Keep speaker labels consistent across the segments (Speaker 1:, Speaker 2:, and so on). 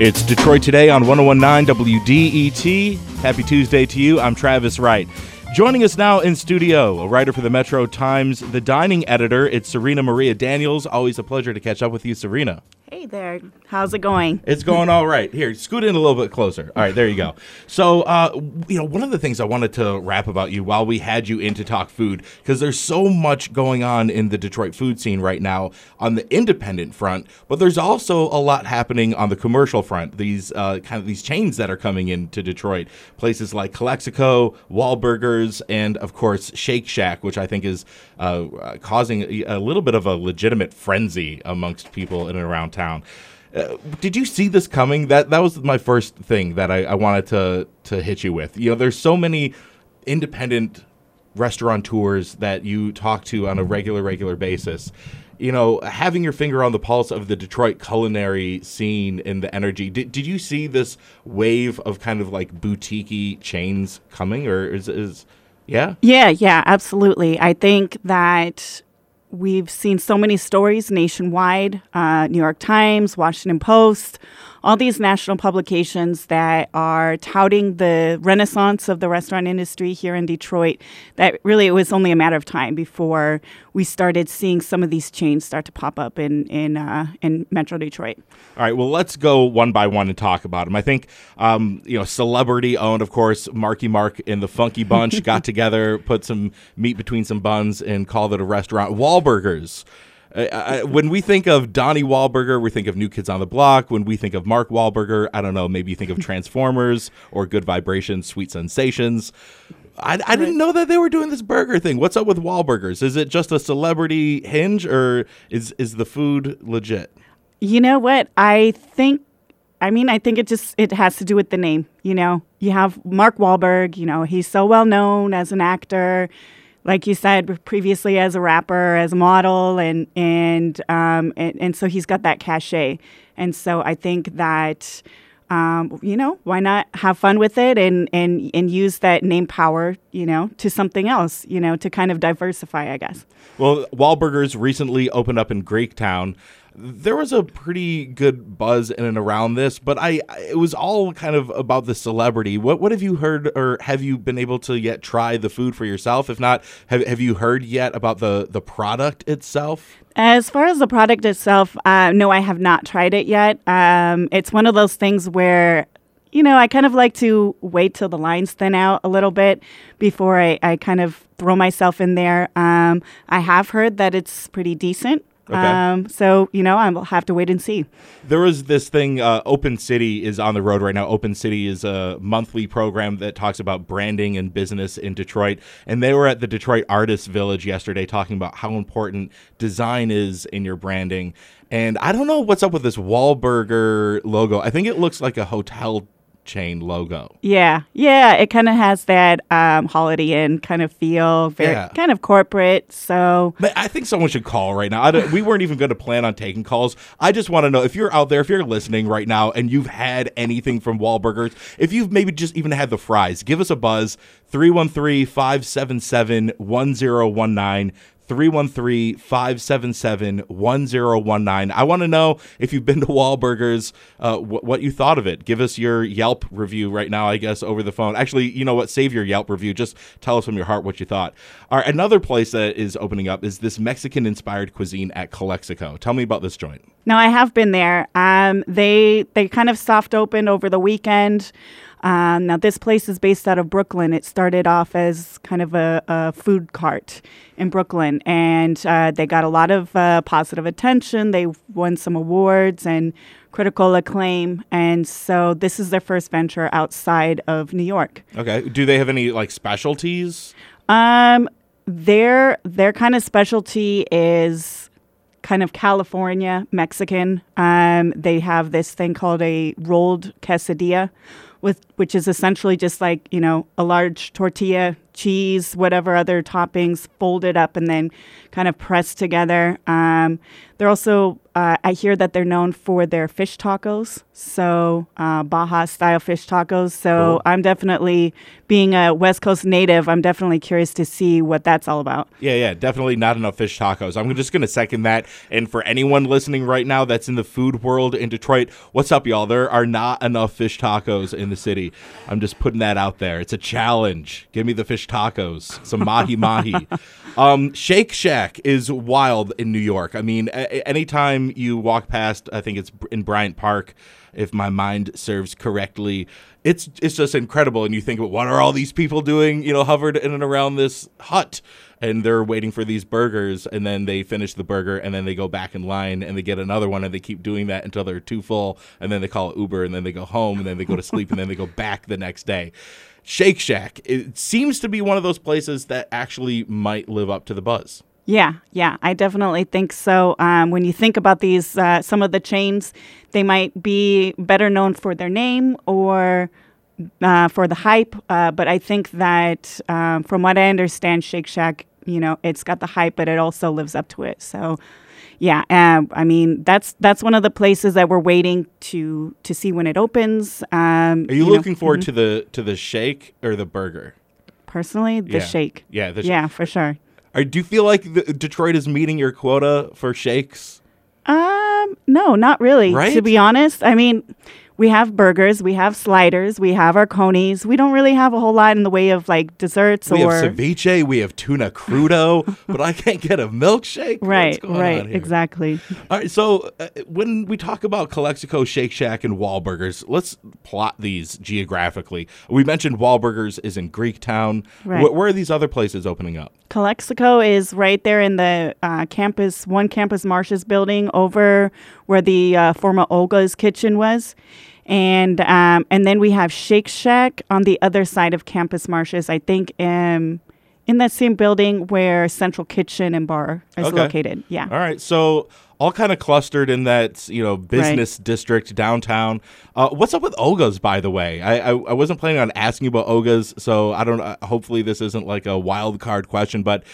Speaker 1: It's Detroit Today on 1019 WDET. Happy Tuesday to you. I'm Travis Wright. Joining us now in studio, a writer for the Metro Times, the dining editor, it's Serena Maria Daniels. Always a pleasure to catch up with you, Serena.
Speaker 2: Hey there. How's it going?
Speaker 1: It's going all right. Here, scoot in a little bit closer. All right, there you go. So, uh, you know, one of the things I wanted to rap about you while we had you in to talk food, because there's so much going on in the Detroit food scene right now on the independent front, but there's also a lot happening on the commercial front. These uh, kind of these chains that are coming into Detroit, places like Calexico, Wahlburgers, and of course Shake Shack, which I think is uh, causing a little bit of a legitimate frenzy amongst people in and around town. Uh, did you see this coming? That that was my first thing that I, I wanted to to hit you with. You know, there's so many independent restaurateurs that you talk to on a regular regular basis. You know, having your finger on the pulse of the Detroit culinary scene and the energy. Did, did you see this wave of kind of like boutique chains coming, or is is yeah?
Speaker 2: Yeah, yeah, absolutely. I think that we've seen so many stories nationwide uh, New York Times, Washington Post, all these national publications that are touting the renaissance of the restaurant industry here in Detroit. That really it was only a matter of time before we started seeing some of these chains start to pop up in in uh, in Metro Detroit.
Speaker 1: All right, well, let's go one by one and talk about them. I think um, you know, celebrity owned, of course, Marky Mark and the Funky Bunch got together, put some meat between some buns, and called it a restaurant. Wahlburgers I, when we think of Donnie Wahlberger, we think of New Kids on the Block. When we think of Mark Wahlberger, I don't know, maybe you think of Transformers or Good Vibrations, Sweet Sensations. I, I didn't know that they were doing this burger thing. What's up with Wahlburgers? Is it just a celebrity hinge, or is is the food legit?
Speaker 2: You know what? I think. I mean, I think it just it has to do with the name. You know, you have Mark Wahlberg. You know, he's so well known as an actor like you said previously as a rapper, as a model, and and um, and, and so he's got that cachet. And so I think that. Um, you know, why not have fun with it and, and, and use that name power, you know, to something else, you know, to kind of diversify, I guess.
Speaker 1: Well, Wahlburgers recently opened up in Greektown there was a pretty good buzz in and around this, but I it was all kind of about the celebrity. What what have you heard or have you been able to yet try the food for yourself? If not, have have you heard yet about the the product itself?
Speaker 2: As far as the product itself, uh, no, I have not tried it yet. Um, it's one of those things where you know, I kind of like to wait till the lines thin out a little bit before I, I kind of throw myself in there. Um, I have heard that it's pretty decent. Okay. Um, so you know, I'll have to wait and see.
Speaker 1: There was this thing. Uh, Open City is on the road right now. Open City is a monthly program that talks about branding and business in Detroit, and they were at the Detroit Artists Village yesterday talking about how important design is in your branding. And I don't know what's up with this Wahlburger logo. I think it looks like a hotel chain logo.
Speaker 2: Yeah, yeah, it kind of has that um, Holiday Inn kind of feel, very yeah. kind of corporate. So,
Speaker 1: but I think someone should call right now. we weren't even going to plan on taking calls. I just want to know if you're out there, if you're listening right now, and you've had anything from Wahlburgers, if you've maybe just even had the fries, give us a buzz 313 577 1019. 313 577 1019. I want to know if you've been to Wahlburgers, uh, wh- what you thought of it. Give us your Yelp review right now, I guess, over the phone. Actually, you know what? Save your Yelp review. Just tell us from your heart what you thought. All right, another place that is opening up is this Mexican inspired cuisine at Calexico. Tell me about this joint.
Speaker 2: No, I have been there. Um, they they kind of soft opened over the weekend. Um, now, this place is based out of Brooklyn. It started off as kind of a, a food cart in Brooklyn, and uh, they got a lot of uh, positive attention. They won some awards and critical acclaim, and so this is their first venture outside of New York.
Speaker 1: Okay. Do they have any like specialties?
Speaker 2: Um, their their kind of specialty is kind of California Mexican. Um, they have this thing called a rolled quesadilla with which is essentially just like you know a large tortilla cheese, whatever other toppings, folded up and then kind of pressed together. Um, they're also, uh, I hear that they're known for their fish tacos, so uh, Baja style fish tacos. So. I'm definitely, being a West Coast native, I'm definitely curious to see what that's all about.
Speaker 1: Yeah, yeah, definitely not enough fish tacos. I'm just going to second that. And for anyone listening right now that's in the food world in Detroit, what's up, y'all? There are not enough fish tacos in the city. I'm just putting that out there. It's a challenge. Give me the fish tacos, some mahi mahi. Um, Shake Shack is wild in New York. I mean, a- anytime you walk past, I think it's in Bryant Park, if my mind serves correctly. It's it's just incredible, and you think, well, what are all these people doing? You know, hovered in and around this hut, and they're waiting for these burgers, and then they finish the burger, and then they go back in line, and they get another one, and they keep doing that until they're too full, and then they call Uber, and then they go home, and then they go to sleep, and then they go back the next day. Shake Shack, it seems to be one of those places that actually might live up to the buzz.
Speaker 2: Yeah, yeah, I definitely think so. Um, when you think about these, uh, some of the chains, they might be better known for their name or uh, for the hype. Uh, but I think that, um, from what I understand, Shake Shack, you know, it's got the hype, but it also lives up to it. So, yeah, um, I mean, that's that's one of the places that we're waiting to to see when it opens. Um,
Speaker 1: Are you,
Speaker 2: know,
Speaker 1: looking forward to the to the shake or the burger?
Speaker 2: personally the
Speaker 1: Yeah.
Speaker 2: shake?
Speaker 1: Yeah, the sh-
Speaker 2: yeah, for sure.
Speaker 1: Or do you feel like the, Detroit is meeting your quota for shakes?
Speaker 2: Um, no, not really.
Speaker 1: Right?
Speaker 2: To be honest, I mean, we have burgers, we have sliders, we have our conies. We don't really have a whole lot in the way of like desserts
Speaker 1: We
Speaker 2: or
Speaker 1: have ceviche, we have tuna crudo, but I can't get a milkshake.
Speaker 2: Right, right, exactly.
Speaker 1: All right, so uh, when we talk about Calexico, Shake Shack, and Wahlburgers, let's plot these geographically. We mentioned Wahlburgers is in Greektown.
Speaker 2: Right.
Speaker 1: Wh- where are these other places opening up?
Speaker 2: Calexico is right there in the uh, campus, one Campus Martius building over where the uh, former Olga's kitchen was. And um, and then we have Shake Shack on the other side of Campus Martius, I think um, in that same building where Central Kitchen and Bar is
Speaker 1: Okay.
Speaker 2: located. Yeah.
Speaker 1: All right, so all kind of clustered in that you know business district downtown. Uh, what's up with Olga's, by the way? I, I I wasn't planning on asking you about Olga's, so I don't. Uh, hopefully, this isn't like a wild card question, but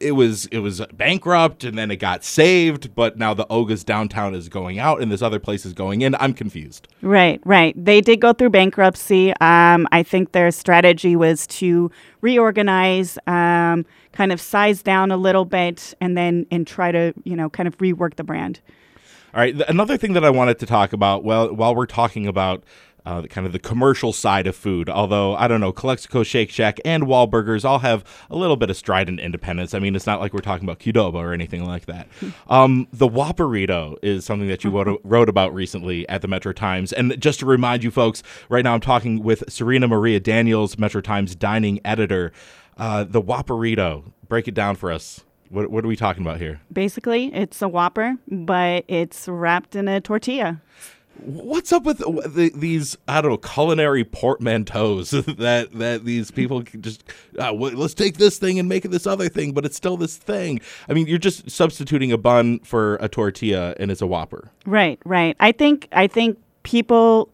Speaker 1: it was it was bankrupt and then it got saved, but now the Olga's downtown is going out and this other place is going in. I'm confused.
Speaker 2: Right, right. They did go through bankruptcy. Um, I think their strategy was to reorganize, um, kind of size down a little bit, and then and try to you know kind of rework the brand.
Speaker 1: All right. Another thing that I wanted to talk about, well, while we're talking about uh, the kind of the commercial side of food, although I don't know, Calexico, Shake Shack, and Wahlburgers all have a little bit of strident independence. I mean, it's not like we're talking about Qdoba or anything like that. Um, the Whopperito is something that you wrote, wrote about recently at the Metro Times. And just to remind you folks, right now I'm talking with Serena Maria Daniels, Metro Times dining editor. Uh, the Whopperito, break it down for us. What, what are we talking about here?
Speaker 2: Basically, it's a Whopper, but it's wrapped in a tortilla.
Speaker 1: What's up with the, these I don't know culinary portmanteaus that that these people can just uh, w- let's take this thing and make it this other thing, but it's still this thing. I mean, you're just substituting a bun for a tortilla, and it's a Whopper.
Speaker 2: Right, right. I think I think people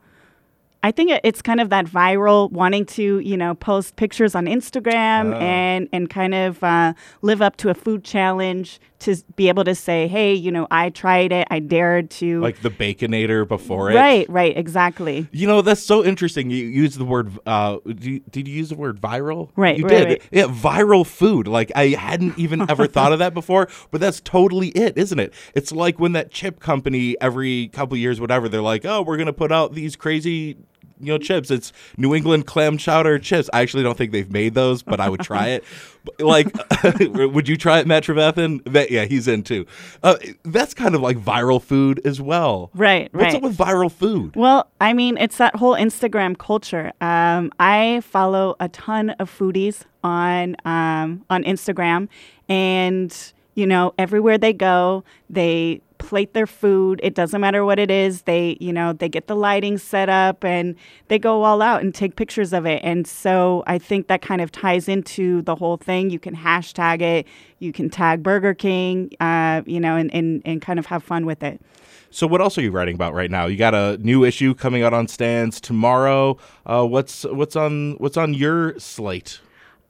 Speaker 2: I think it's kind of that viral wanting to, you know, post pictures on Instagram
Speaker 1: Oh.
Speaker 2: and and kind of uh, live up to a food challenge to be able to say, hey, you know, I tried it, I dared to.
Speaker 1: Like the Baconator before it.
Speaker 2: right, right, exactly.
Speaker 1: You know, that's so interesting. You use the word, uh, did you, did you use the word viral?
Speaker 2: Right,
Speaker 1: You
Speaker 2: right,
Speaker 1: did.
Speaker 2: right.
Speaker 1: Yeah, viral food. Like, I hadn't even ever thought of that before, but that's totally it, isn't it? It's like when that chip company, every couple years, whatever, they're like, oh, we're going to put out these crazy. You know, chips. It's New England clam chowder chips. I actually don't think they've made those, but I would try it. Like, would you try it, Matt Trevethan? That, yeah, he's in too. Uh, that's kind of like viral food as well.
Speaker 2: Right, right.
Speaker 1: What's
Speaker 2: right.
Speaker 1: up with viral food?
Speaker 2: Well, I mean, it's that whole Instagram culture. Um, I follow a ton of foodies on um, on Instagram, and you know, everywhere they go, they plate their food. It doesn't matter what it is. They, you know, they get the lighting set up and they go all out and take pictures of it. And so I think that kind of ties into the whole thing. You can hashtag it. You can tag Burger King, uh, you know, and, and, and kind of have fun with it.
Speaker 1: So what else are you writing about right now? You got a new issue coming out on stands tomorrow. Uh, what's what's on what's on your slate?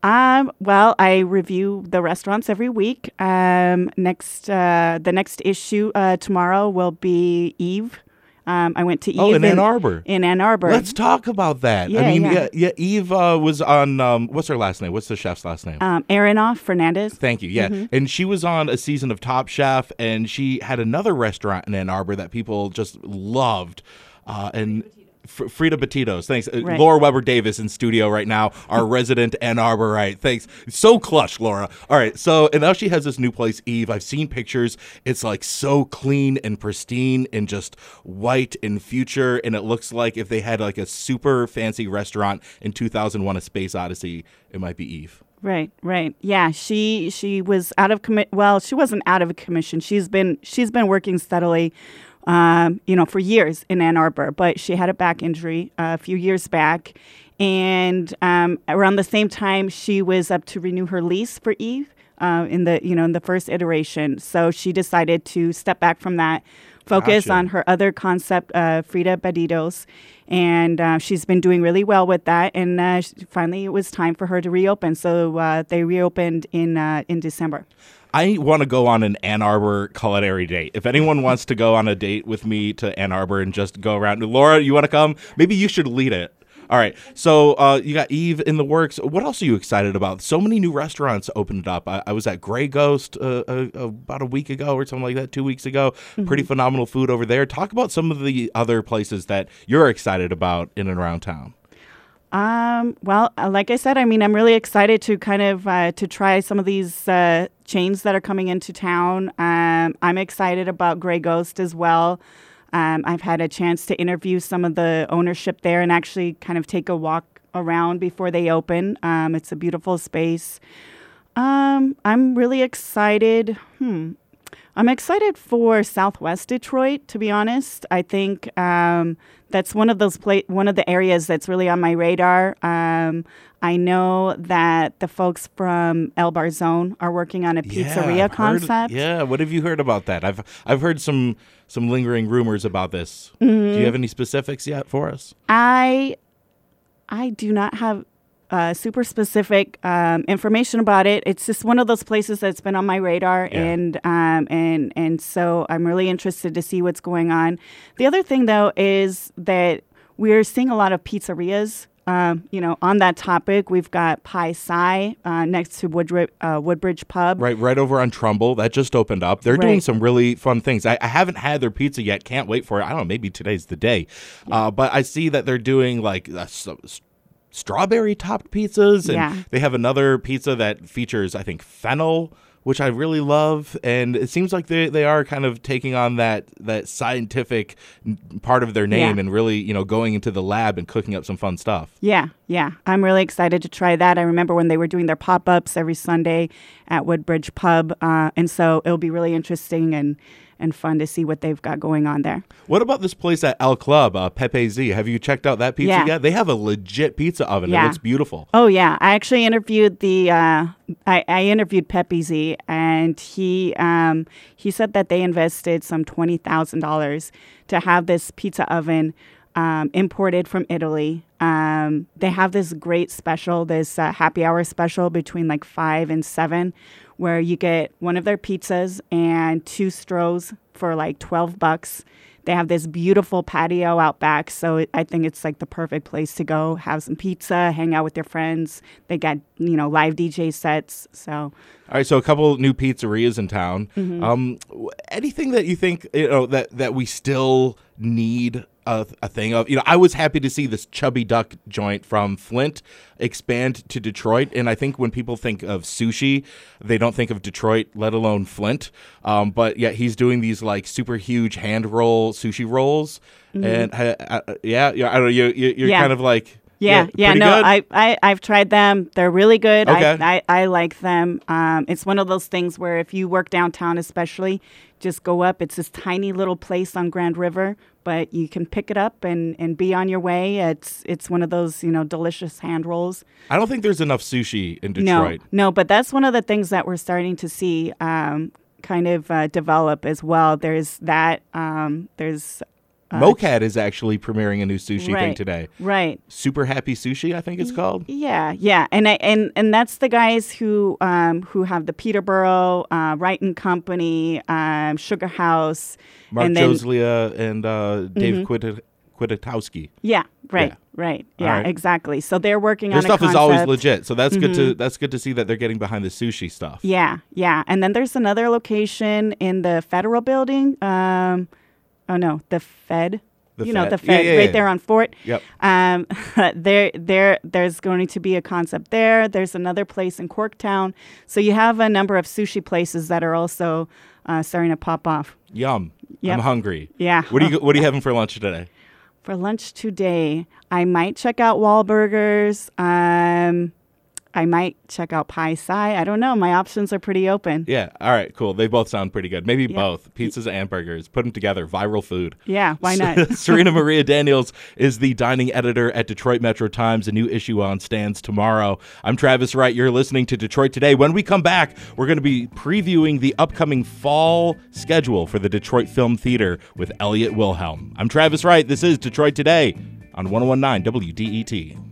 Speaker 2: Um, well, I review the restaurants every week. Um, next, uh, the next issue uh, tomorrow will be Eve. Um, I went to Eve
Speaker 1: Oh, in Ann Arbor.
Speaker 2: In Ann Arbor.
Speaker 1: Let's talk about that.
Speaker 2: Yeah,
Speaker 1: I mean,
Speaker 2: yeah.
Speaker 1: yeah, yeah Eve uh, was on. Um, what's her last name? What's the chef's last name?
Speaker 2: um, Aronoff Fernandez.
Speaker 1: Thank you. Yeah.
Speaker 2: Mm-hmm.
Speaker 1: And she was on a season of Top Chef, and she had another restaurant in Ann Arbor that people just loved. Uh, and Fr- Frita Batidos. Thanks. Uh,
Speaker 2: Right.
Speaker 1: Laura Weber Davis in studio right now, our resident Ann Arborite. Thanks. So clutch, Laura. All right. So, and now she has this new place, Eve. I've seen pictures. It's like so clean and pristine and just white and future. And it looks like if they had like a super fancy restaurant in 2001 A Space Odyssey, it might be Eve.
Speaker 2: Right, right. Yeah, she she was out of commit. Well, she wasn't out of commission. She's been she's been working steadily, um, you know, for years in Ann Arbor. But she had a back injury uh, a few years back, and um, around the same time, she was up to renew her lease for Eve uh, in the you know in the first iteration. So she decided to step back from that, focus
Speaker 1: Gotcha.
Speaker 2: on her other concept, uh, Frita Batidos, and uh, she's been doing really well with that. And uh, finally, it was time for her to reopen. So uh, they reopened in uh, in December.
Speaker 1: I want to go on an Ann Arbor culinary date. If anyone wants to go on a date with me to Ann Arbor and just go around, Laura, you want to come? Maybe you should lead it. All right. So uh, you got Eve in the works. What else are you excited about? So many new restaurants opened up. I, I was at Grey Ghost uh, uh, about a week ago or something like that, two weeks ago. Pretty phenomenal food over there. Talk about some of the other places that you're excited about in and around town.
Speaker 2: Um, well, uh, like I said, I mean, I'm really excited to kind of uh, to try some of these uh, chains that are coming into town. Um, I'm excited about Grey Ghost as well. Um, I've had a chance to interview some of the ownership there and actually kind of take a walk around before they open. Um, it's a beautiful space. Um, I'm really excited. Hmm. I'm excited for Southwest Detroit. To be honest, I think um, that's one of those pla- one of the areas that's really on my radar. Um, I know that the folks from El Barzón are working on a pizzeria
Speaker 1: heard-
Speaker 2: concept.
Speaker 1: yeah, what have you heard about that? I've I've heard some some lingering rumors about this. Do
Speaker 2: Mm-hmm.
Speaker 1: you have any specifics yet for us?
Speaker 2: I I do not have uh, super specific um, information about it. It's just one of those places that's been on my radar,
Speaker 1: Yeah.
Speaker 2: and um, and and so I'm really interested to see what's going on. The other thing, though, is that we're seeing a lot of pizzerias. Um, you know, on that topic, we've got Pie-Sci uh, next to Woodri- uh, Woodbridge Pub.
Speaker 1: Right, right over on Trumbull. That just opened up. They're doing some really fun things. I, I haven't had their pizza yet. Can't wait for it. I don't know. Maybe today's the day. Uh, but I see that they're doing like uh, strawberry topped pizzas, and
Speaker 2: Yeah.
Speaker 1: they have another pizza that features, I think, fennel. Which I really love, and it seems like they, they are kind of taking on that that scientific part of their name
Speaker 2: Yeah.
Speaker 1: and really you know going into the lab and cooking up some fun stuff.
Speaker 2: Yeah, yeah. I'm really excited to try that. I remember when they were doing their pop ups every Sunday at Woodbridge Pub. Uh, and so it'll be really interesting and, and fun to see what they've got going on there.
Speaker 1: What about this place at El Club, uh, Pepe Z? Have you checked out that pizza
Speaker 2: Yeah.
Speaker 1: yet? They have a legit pizza oven.
Speaker 2: Yeah.
Speaker 1: It looks beautiful.
Speaker 2: Oh, yeah. I actually interviewed the, uh, I, I interviewed Pepe Z, and he, um, he said that they invested some $20,000 to have this pizza oven um, imported from Italy. Um, they have this great special, this uh, happy hour special between like five and seven, where you get one of their pizzas and two strohs for like 12 bucks. They have this beautiful patio out back, so it, I think it's like the perfect place to go have some pizza, hang out with your friends. They got you know live DJ sets, so
Speaker 1: All right, so a couple new pizzerias in town.
Speaker 2: Mm-hmm.
Speaker 1: Um, anything that you think you know that that we still need a, a thing of? You know, I was happy to see this Chubby Duck joint from Flint expand to Detroit, and I think when people think of sushi, they don't think of Detroit, let alone Flint. Um, but yeah, he's doing these like super huge hand roll sushi rolls, and uh, uh, yeah, yeah, I don't know. You, you you're
Speaker 2: Mm-hmm. Yeah.
Speaker 1: kind of like
Speaker 2: Yeah, yeah,
Speaker 1: pretty
Speaker 2: no,
Speaker 1: good?
Speaker 2: I, I, I've tried them. They're really good.
Speaker 1: Okay.
Speaker 2: I, I, I like them. Um, it's one of those things where if you work downtown, especially, just go up. It's this tiny little place on Grand River, but you can pick it up and, and be on your way. It's it's one of those you know delicious hand rolls.
Speaker 1: I don't think there's enough sushi in
Speaker 2: No,
Speaker 1: Detroit.
Speaker 2: no, but that's one of the things that we're starting to see um, kind of uh, develop as well. There's that. Um, there's
Speaker 1: MOCAD is actually premiering a new sushi thing today.
Speaker 2: Right.
Speaker 1: Super Happy Sushi, I think it's called.
Speaker 2: Yeah, yeah, and I, and and that's the guys who um, who have the Peterboro, uh, Wright and Company, um, Sugar House,
Speaker 1: Mark
Speaker 2: and then
Speaker 1: Joslia and uh, Dave mm Kwiatkowski.
Speaker 2: yeah, right,
Speaker 1: Yeah.
Speaker 2: right, yeah,
Speaker 1: right.
Speaker 2: exactly. So they're working
Speaker 1: Their
Speaker 2: on
Speaker 1: stuff is always legit, so that's good to that's good to see that they're getting behind the sushi stuff.
Speaker 2: Yeah, yeah, and then there's another location in the Federal Building. Um, oh no, the Fed.
Speaker 1: The
Speaker 2: you know
Speaker 1: Fed.
Speaker 2: the
Speaker 1: Yeah,
Speaker 2: Fed
Speaker 1: yeah,
Speaker 2: right
Speaker 1: yeah.
Speaker 2: there on Fort.
Speaker 1: Yep.
Speaker 2: Um, there, there, there's going to be a concept there. There's another place in Corktown. So you have a number of sushi places that are also uh, starting to pop off.
Speaker 1: Yum.
Speaker 2: Yep.
Speaker 1: I'm hungry.
Speaker 2: Yeah.
Speaker 1: What are you What are you having for lunch today?
Speaker 2: For lunch today, I might check out Wahlburgers. Um, I might check out Pie-Sci. I don't know. My options are pretty open.
Speaker 1: Yeah. All right. Cool. They both sound pretty good. Maybe
Speaker 2: Yeah.
Speaker 1: both pizzas and burgers. Put them together. Viral food.
Speaker 2: Yeah, why not?
Speaker 1: Serena Maria Daniels is the dining editor at Detroit Metro Times. A new issue on stands tomorrow. I'm Travis Wright. You're listening to Detroit Today. When we come back, we're going to be previewing the upcoming fall schedule for the Detroit Film Theater with Elliot Wilhelm. I'm Travis Wright. This is Detroit Today on 1019 WDET.